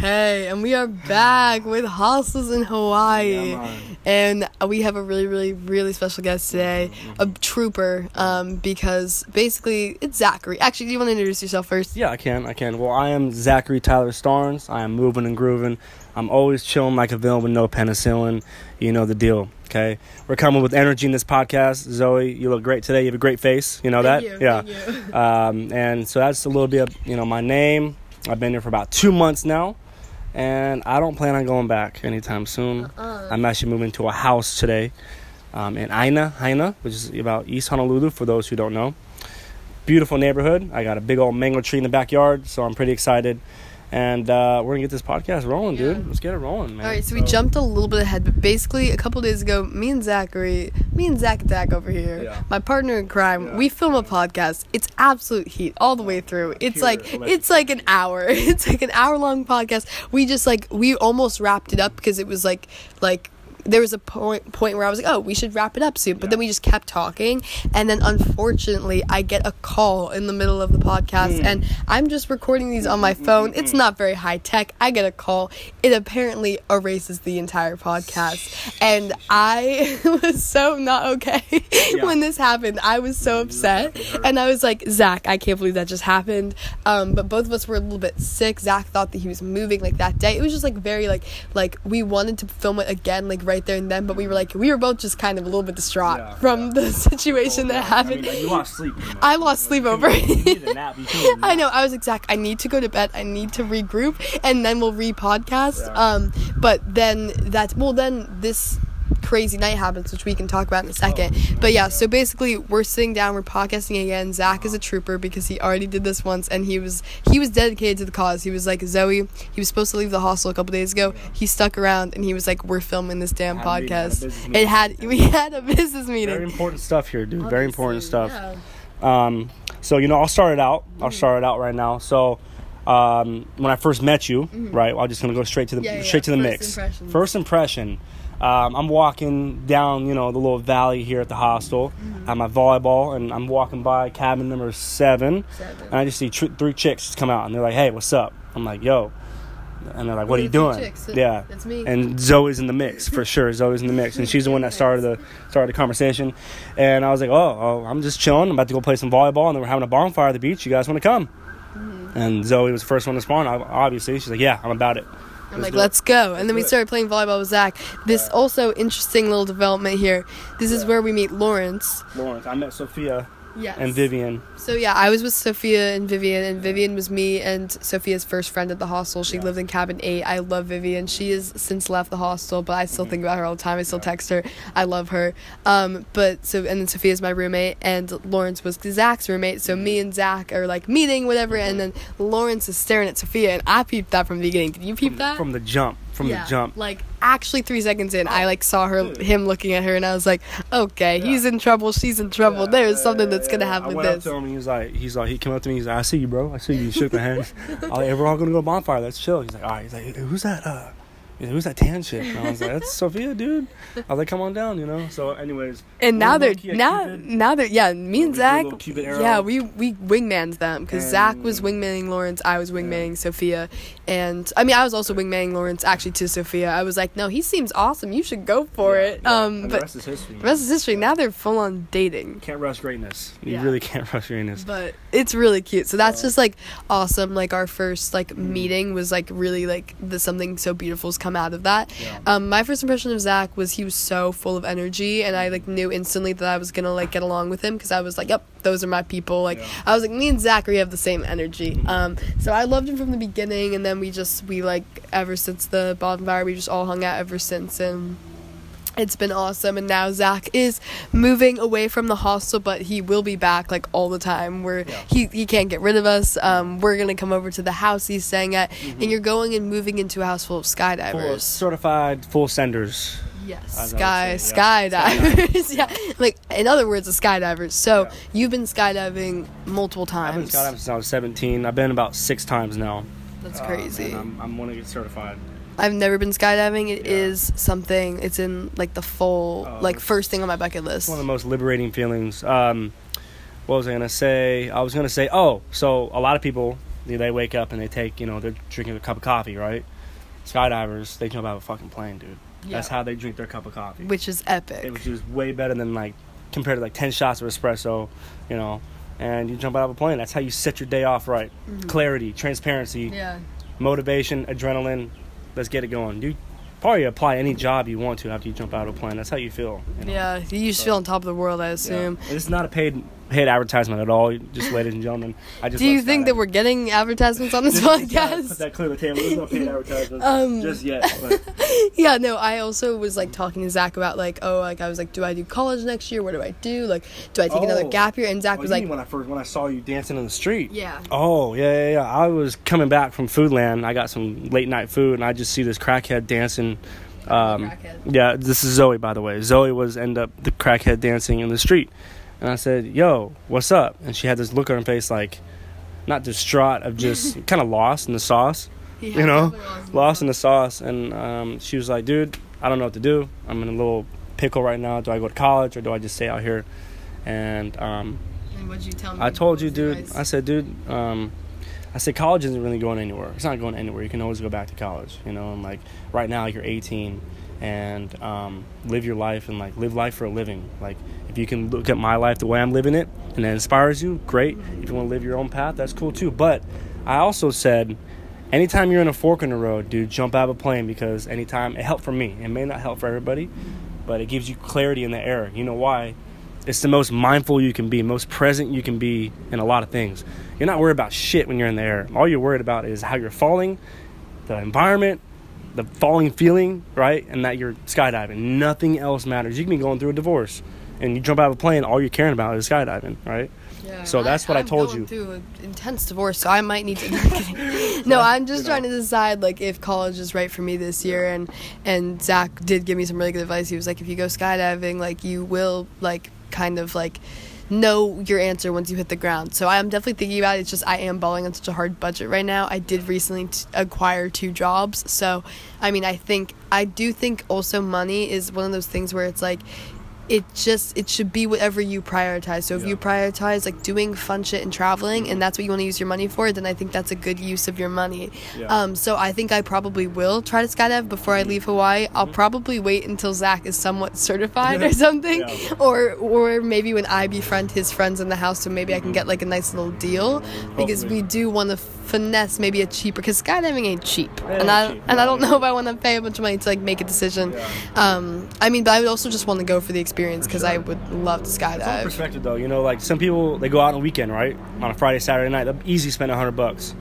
Okay, and we are back with hostels in Hawaii, Yeah, and we have a really, really, really special guest today, a trooper. Um, because basically it's Zachary. Actually, do you want to introduce yourself first? Yeah, I can. I can. Well, I am Zachary Tyler Starnes. I am moving and grooving. I'm always chilling like a villain with no penicillin. You know the deal. Okay, we're coming with energy in this podcast. Zoe, you look great today. You have a great face. You know that? you, yeah. Um, and so that's a little bit of you know my name. I've been here for about two months now, and I don't plan on going back anytime soon. Uh-uh. I'm actually moving to a house today um, in Aina, Haina, which is about East Honolulu for those who don't know. Beautiful neighborhood. I got a big old mango tree in the backyard, so I'm pretty excited. And uh, we're gonna get this podcast rolling, Yeah. dude. Let's get it rolling, man. All right, so we jumped a little bit ahead, but basically a couple days ago, me and Zachary, me and Zach Attack over here, Yeah. my partner in crime, Yeah. we film a podcast. It's absolute heat all the way through. It's Pure like electric. it's like an hour. It's like an hour long podcast. We just like we almost wrapped it up because it was like like there was a point point where I was like, oh, we should wrap it up soon. But then we just kept talking, and then unfortunately, I get a call in the middle of the podcast, Hmm. and I'm just recording these on my phone. It's not very high tech. I get a call. It apparently erases the entire podcast, and I was so not okay Yeah. when this happened. I was so upset, and I was like, Zach, I can't believe that just happened. Um, but both of us were a little bit sick. Zach thought that he was moving like that day. It was just like very like like we wanted to film it again like right there and then, but we were like we were both just kind of a little bit distraught Yeah, from yeah. the situation that happened. I mean, you lost sleep. much. I lost sleep over You it. needed a nap. You couldn't I know. I was exact. I need to go to bed. I need to regroup, and then we'll re-podcast. Um, but then that's well, then this crazy night happens, which we can talk about in a second. Oh, but yeah, so basically, we're sitting down, we're podcasting again. Zach is a trooper because he already did this once, and he was he was dedicated to the cause. He was like Zoe. He was supposed to leave the hostel a couple days ago. He stuck around, and he was like, "We're filming this damn Had a had podcast." It had we had a business meeting. Very important stuff here, dude. Very important stuff. yeah. Um, so you know, I'll start it out. Mm-hmm. I'll start it out right now. So, um, when I first met you, right? I'm just gonna go straight to the Mm-hmm. Yeah, yeah, straight to the first mix. impressions. First impression. Um, I'm walking down, you know, the little valley here at the hostel. Mm-hmm. at my volleyball, and I'm walking by cabin number seven, Seven. and I just see tr- three chicks just come out, and they're like, "Hey, what's up?" I'm like, "Yo," and they're like, "What are you doing?" chicks. Yeah, That's me. and Zoe's in the mix for sure. Zoe's in the mix, and she's the one that started the started the conversation. And I was like, oh, oh, I'm just chilling. I'm about to go play some volleyball, and then we're having a bonfire at the beach. You guys want to come? Mm-hmm. And Zoe was the first one to spawn. Obviously, she's like, yeah, I'm about it. I'm like, let's go. And then we started playing volleyball with Zach. This also interesting little development here. This is where we meet Lawrence. Lawrence, I met Sophia Yes. and Vivian. So yeah, I was with Sophia and Vivian, and Vivian was me and Sophia's first friend at the hostel. She Yeah. lived in cabin eight. I love Vivian. She has since left the hostel, but I still think about her all the time. I still Mm-hmm. Yeah. text her. I love her. Um, but so and then Sophia's my roommate, and Lawrence was Zach's roommate. So me and Zach are like meeting, whatever, and then Lawrence is staring at Sophia, and I peeped that from the beginning. Did you peep From, that? from the jump. From Yeah, the jump. Like actually three seconds in, I like saw her him looking at her and I was like, Okay, he's in trouble, she's in trouble. Yeah, There's yeah, something yeah, that's gonna yeah. happen I went this. up to him and he was like, he's like, he came up to me. He's like, I see you, bro. I see you. He shook my hand. I was like, we're all gonna go bonfire. Let's chill. He's like, all right. He's like, who's that? Uh, he's like, who's that tan chick? And I was like, that's Sophia, dude. I was like, come on down, you know. So, anyways, And now they're now Cupid. now they're yeah, me and Zach little Cupid arrow. Yeah, we we wingmans them because Zach was wingmanning Lawrence, I was wingmanning Sophia, and I mean I was also wingmanning Lawrence actually to Sophia. I was like, No, he seems awesome, you should go for Yeah, it. yeah. Um And the but rest is history. the rest is history. Now they're full on dating. can't rush greatness. You Yeah. really can't rush greatness. but it's really cute so that's Yeah. just like awesome like our first like meeting was like really like the something so beautiful's come out of that Yeah. um my first impression of zach was he was so full of energy and i like knew instantly that i was gonna like get along with him because i was like yep those are my people like Yeah. i was like me and zachary have the same energy um so i loved him from the beginning and then we just we like ever since the bonfire we just all hung out ever since and it's been awesome and now zach is moving away from the hostel but he will be back like all the time we're Yeah. he, he can't get rid of us um, we're gonna come over to the house he's staying at Mm-hmm. and you're going and moving into a house full of Full of skydivers certified full senders. yes sky say, yeah. skydivers yeah like in other words a skydivers so Yeah. you've been skydiving multiple times. I've been skydiving since I was 17. I've been about six times now. that's Um, crazy and I'm, I'm want to get certified. I've never been skydiving. It Yeah. is something. It's in like the full Oh, like first thing on my bucket list. One of the most liberating feelings. Um, what was I gonna say? I was gonna say, oh, so a lot of people They, they wake up and they take, you know, they're drinking a cup of coffee, right? Skydivers, they jump out of a fucking plane, dude. Yeah. That's how they drink their cup of coffee. Which is epic. Which is way better than like compared to like ten shots of espresso, you know. And you jump out of a plane. That's how you set your day off right. Clarity, transparency, yeah. motivation, adrenaline. Let's get it going. You probably apply any job you want to after you jump out of a plane. That's how you feel. you know? Yeah. You just feel on top of the world, I assume. And It's not a paid paid advertisement at all. Just ladies and gentlemen, I just Do you think that skydiving. we're getting advertisements on this Just- just gotta podcast? Put that clear the table. There's no paid advertisements Um, just yet. But Yeah, no, I also was like talking to Zach about like, oh, like I was like, do I do college next year? What do I do? Like, do I take another Oh. gap year? And Zach Oh, was like, when I first when I saw you dancing in the street. yeah, Oh yeah, yeah, yeah. I was coming back from Foodland. I got some late night food, and I just see this crackhead dancing. Um, Crackhead. yeah, this is Zoe, by the way. Zoe was end up the crackhead dancing in the street, and I said, "Yo, what's up?" And she had this look on her face, like not distraught, of just kind of lost in the sauce, Yeah, you know, lost in the sauce. And um, she was like, "Dude, I don't know what to do. I'm in a little pickle right now. Do I go to college or do I just stay out here?" And um, And what'd you tell me? I told you, What was your dude. advice? I said, dude. Um, I said college isn't really going anywhere. It's not going anywhere. You can always go back to college, you know. And like right now, you're 18, and um, live your life and like live life for a living. Like if you can look at my life the way I'm living it, and it inspires you, great. If you want to live your own path, that's cool too. But I also said, anytime you're in a fork in the road, dude, jump out of a plane because anytime it helped for me. It may not help for everybody, but it gives you clarity in the air. You know why? It's the most mindful you can be, most present you can be in a lot of things. You're not worried about shit when you're in the air. All you're worried about is how you're falling, the environment, the falling feeling, right? And that you're skydiving. Nothing else matters. You can be going through a divorce and you jump out of a plane, all you're caring about is skydiving, right? Yeah, So that's what I I'm told going you. Through an intense divorce, so I might need to. No, I'm no, I'm just You know. trying to decide like if college is right for me this year, and and Zach did give me some really good advice. He was like, if you go skydiving, like you will like kind of like know your answer once you hit the ground. So I'm definitely thinking about it. It's just I am balling on such a hard budget right now. I did recently t- acquire two jobs, so I mean I think I do think also money is one of those things where it's like it just it should be whatever you prioritize. So if you prioritize like doing fun shit and traveling and that's what you want to use your money for, then I think that's a good use of your money. Yeah. Um so I think I probably will try to skydive before I mm-hmm. leave Hawaii. I'll mm-hmm. probably wait until Zach is somewhat certified or something. Yeah. Or or maybe when I befriend his friends in the house so maybe I can mm-hmm. get like a nice little deal because Hopefully. we do want to finesse maybe a cheaper because skydiving ain't cheap. It and I cheap, and I don't know if I want to pay a bunch of money to like make a decision. Yeah. Um, I mean, but I would also just want to go for the experience because I would love to skydive. perspective though. You know, like some people they go out on a weekend, right? On a Friday, Saturday night, they'll easy spend a hundred bucks.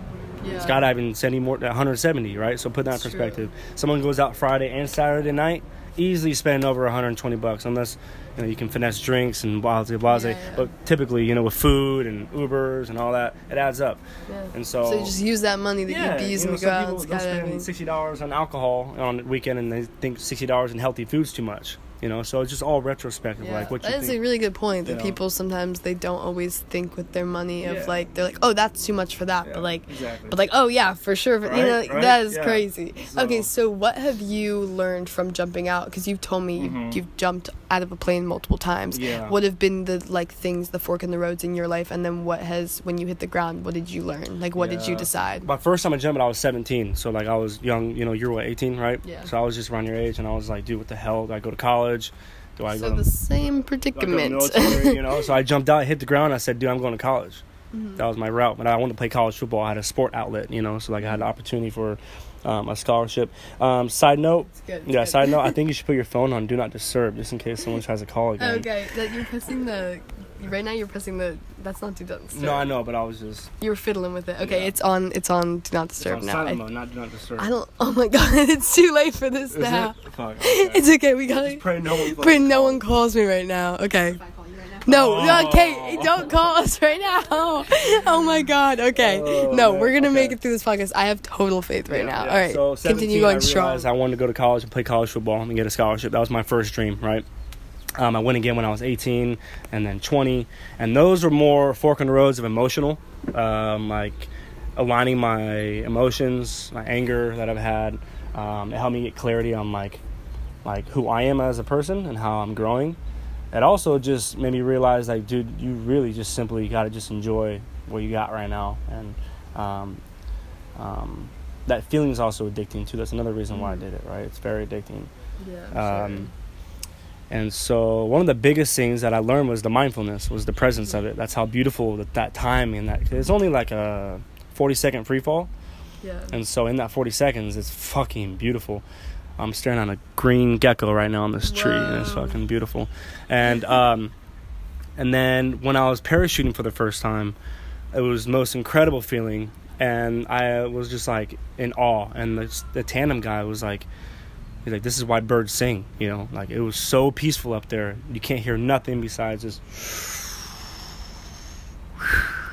Yeah. Skydiving sending more 170, right? So put that in It's true. perspective. Someone goes out Friday and Saturday night, easily spend over 120 bucks unless you know you can finesse drinks and blase blase. Yeah, yeah. But typically, you know, with food and Ubers and all that, it adds up. Yeah. And so, So you just use that money that yeah, you'd be using you know, to go out people and they'll spend sixty dollars on alcohol on the weekend, and they think sixty dollars in healthy food's too much. You know, so it's just all retrospective, Yeah, like what you that is think. a really good point. That know. people sometimes they don't always think with their money of Yeah. like they're like, oh, that's too much for that, Yeah, but like, exactly. but like, oh yeah, for sure. But, you know, Right, right, that is yeah. crazy. So- Okay, so what have you learned from jumping out? Because you've told me you've, Mhm. you've jumped out of a plane multiple times. Yeah. What have been the like things, the fork in the roads in your life, and then what has when you hit the ground? What did you learn? Like, what did you decide? My first time I jumped, I was 17. So like I was young. You know, you're what 18, right? Yeah. So I was just around your age, and I was like, dude, what the hell? Do I go to college? Do I So go the same do I go to the predicament. military? you know. So I jumped out, hit the ground. I said, dude, I'm going to college. Mm-hmm. That was my route. But I wanted to play college football. I had a sport outlet, you know. So like I had the opportunity for um, a scholarship. Um, side note. It's good, it's Yeah. good. Side note. I think you should put your phone on do not disturb, just in case someone tries to call again. Okay, that you're pressing the. Right now, you're pressing the. That's not do not disturb. No, I know, but I was just. You were fiddling with it. Okay, Yeah. it's on. It's on. Do not It's disturb on now. silent I, mode, not do not disturb. I don't. Oh my god, it's too late for this Is now. it? Fuck. Okay. It's okay. We gotta. Just pray no one. Pray no calls. one calls me right now. Okay. No, Oh. okay, don't call us right now. Oh my god. Okay. Oh, no, man, we're gonna make it through this podcast. I have total faith right Yeah, now. yeah. All right. So Continue going I strong. I wanted to go to college and play college football and get a scholarship. That was my first dream, right? Um, I went again when I was 18 and then 20, and those were more fork in the roads of emotional, um, like aligning my emotions, my anger that I've had. Um, it helped me get clarity on like like who I am as a person and how I'm growing. It also just made me realize like, dude, you really just simply got to just enjoy what you got right now and Um, um, that feeling is also addicting too. That's another reason why I did it. Right, it's very addicting. Yeah. And so one of the biggest things that I learned was the mindfulness, was the presence of it. That's how beautiful that, that time and that it's only like a 40 second free fall. yeah. And so in that 40 seconds, it's fucking beautiful. I'm staring on a green gecko right now on this tree, and it's fucking beautiful. And um, and then when I was parachuting for the first time, it was the most incredible feeling, and I was just like in awe. And the, the tandem guy was like, he's like, "This is why birds sing," you know. Like it was so peaceful up there. You can't hear nothing besides just.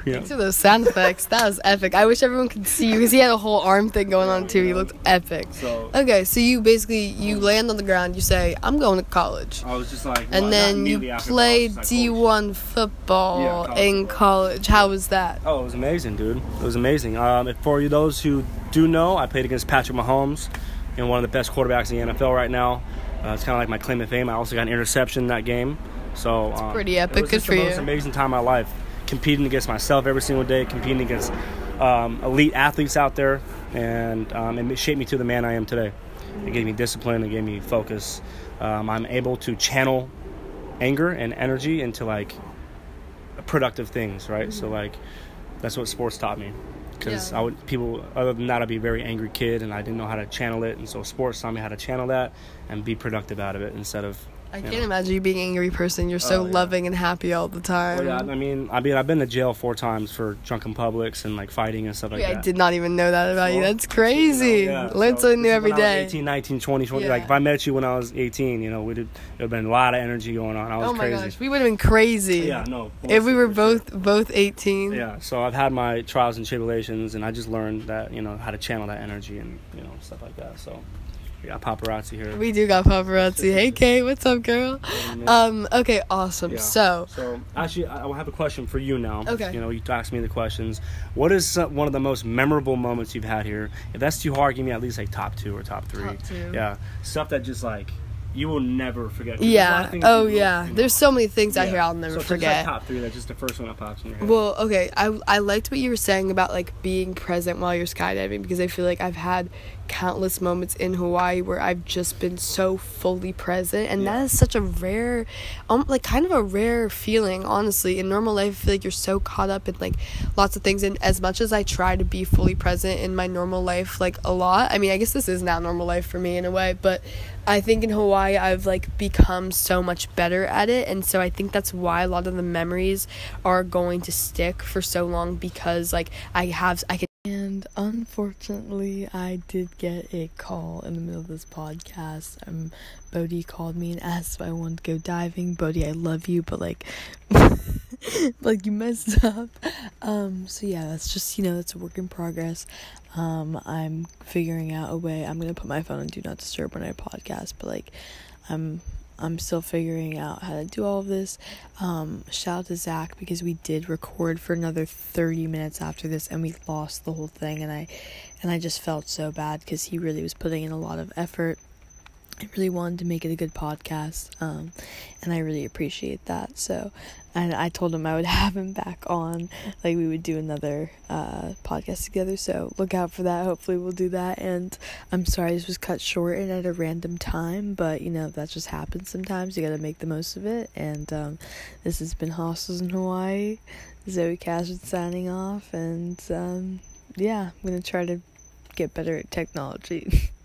You know? Thanks for those sound effects. That was epic. I wish everyone could see you because he had a whole arm thing going on too. He looked epic. So Okay, so you basically you land on the ground. You say, "I'm going to college," I was just like, well, and then you after play college, D1 football Yeah, college in football. college. How was that? Oh, it was amazing, dude. It was amazing. Um, for you those who do know, I played against Patrick Mahomes, you know, one of the best quarterbacks in the NFL right now. Uh, it's kind of like my claim to fame. I also got an interception in that game. So um, pretty epic. It was Good for the most you. amazing time of my life. Competing against myself every single day, competing against um, elite athletes out there, and um, it shaped me to the man I am today. It gave me discipline. It gave me focus. Um, I'm able to channel anger and energy into like productive things, right? So like that's what sports taught me. Because Yeah. I would people other than that I'd be a very angry kid and I didn't know how to channel it, and so sports taught me how to channel that and be productive out of it instead of. I can't know. imagine you being an angry person. You're so Oh, yeah. loving and happy all the time. Oh, yeah, I mean, I mean, I've been to jail four times for drunken publics and like fighting and stuff like Yeah, that. I did not even know that about you. That's crazy. You know, yeah, Learn so something new every was 18, 19, 20, 20. Yeah. Like if I met you when I was 18, you know, we'd have, it would have been a lot of energy going on. I was Oh my crazy. gosh, we would have been crazy. Yeah, no. If we were for sure. both both 18. Yeah, so I've had my trials and tribulations, and I just learned that you know how to channel that energy and you know stuff like that. So we got paparazzi here. We do got paparazzi. Hey Kate, what's up, girl? Um. Okay. Awesome. Yeah. So. So actually, I have a question for you now. Okay. You know, you asked me the questions. What is uh, one of the most memorable moments you've had here? If that's too hard, give me at least like top two or top three. Top two. Yeah, stuff that just like you will never forget. 'Cause there's a lot of Yeah. Oh yeah. There's so many things out Yeah. here I'll never so forget. Like top three. That's just the first one that pops in your head. Well, okay. I I liked what you were saying about like being present while you're skydiving because I feel like I've had countless moments in Hawaii where I've just been so fully present and that Yeah. is such a rare um like kind of a rare feeling honestly in normal life I feel like you're so caught up in like lots of things and as much as I try to be fully present in my normal life like a lot I mean I guess this is now normal life for me in a way but I think in Hawaii I've like become so much better at it and so I think that's why a lot of the memories are going to stick for so long because like I have I can and unfortunately I did get a call in the middle of this podcast. Um Bodie called me and asked if I wanted to go diving. Bodie, I love you, but like like you messed up. Um so yeah, that's just you know, that's a work in progress. Um I'm figuring out a way. I'm gonna put my phone on do not disturb when I podcast, but like I'm I'm still figuring out how to do all of this. Um, shout out to Zach because we did record for another 30 minutes after this and we lost the whole thing and I and I just felt so bad because he really was putting in a lot of effort. I really wanted to make it a good podcast, um, and I really appreciate that. So, and I told him I would have him back on, like we would do another uh, podcast together. So look out for that. Hopefully, we'll do that. And I'm sorry this was cut short and at a random time, but you know that just happens sometimes. You got to make the most of it. And um, this has been Hostels in Hawaii. Zoe Cashwood signing off, and um, yeah, I'm gonna try to get better at technology.